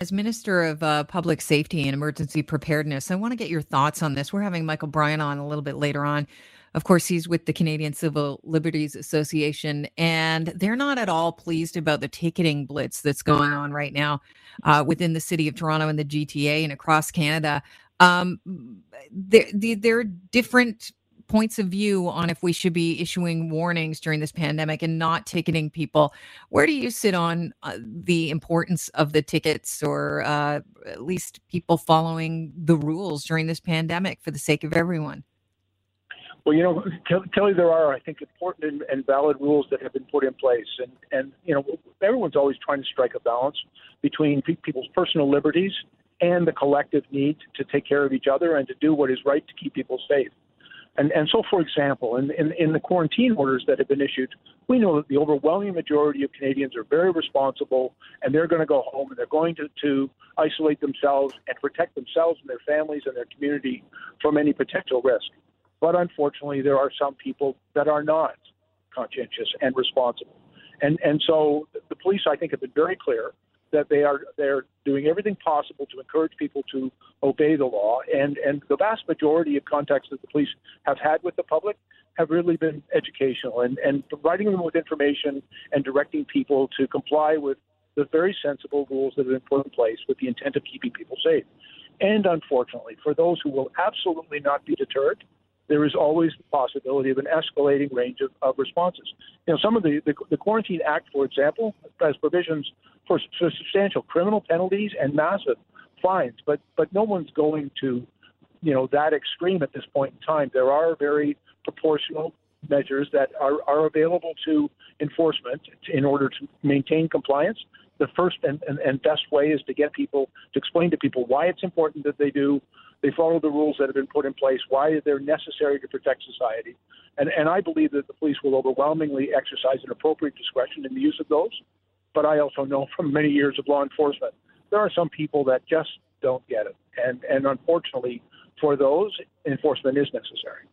As Minister of uh, Public Safety and Emergency Preparedness, I want to get your thoughts on this. We're having Michael Bryant on a little bit later on. Of course, he's with the Canadian Civil Liberties Association, and they're not at all pleased about the ticketing blitz that's going on right now uh, within the city of Toronto and the GTA and across Canada. Um, there, there are different points of view on if we should be issuing warnings during this pandemic and not ticketing people. Where do you sit on uh, the importance of the tickets or uh, at least people following the rules during this pandemic for the sake of everyone? Well, you know, Kelly, there are, I think, important and, valid rules that have been put in place, and and you know, everyone's always trying to strike a balance between pe- people's personal liberties and the collective need to take care of each other and to do what is right to keep people safe. And, and so, for example, in, in, in the quarantine orders that have been issued, we know that the overwhelming majority of Canadians are very responsible and they're going to go home and they're going to, to isolate themselves and protect themselves and their families and their community from any potential risk. But unfortunately, there are some people that are not conscientious and responsible. And, and so the police, I think, have been very clear that they are they're doing everything possible to encourage people to obey the law. And and the vast majority of contacts that the police have had with the public have really been educational and, and providing them with information and directing people to comply with the very sensible rules that have been put in place with the intent of keeping people safe. And unfortunately, for those who will absolutely not be deterred, there is always the possibility of an escalating range of, of responses. You know, some of the, the, the Quarantine Act, for example, has provisions for, for substantial criminal penalties and massive fines, but but no one's going to, you know, that extreme at this point in time. There are very proportional measures that are, are available to enforcement in order to maintain compliance. The first and, and, and best way is to get people to explain to people why it's important that they do they follow the rules that have been put in place, why they're necessary to protect society. And, and I believe that the police will overwhelmingly exercise an appropriate discretion in the use of those. But I also know from many years of law enforcement, there are some people that just don't get it. And, and unfortunately, for those, enforcement is necessary.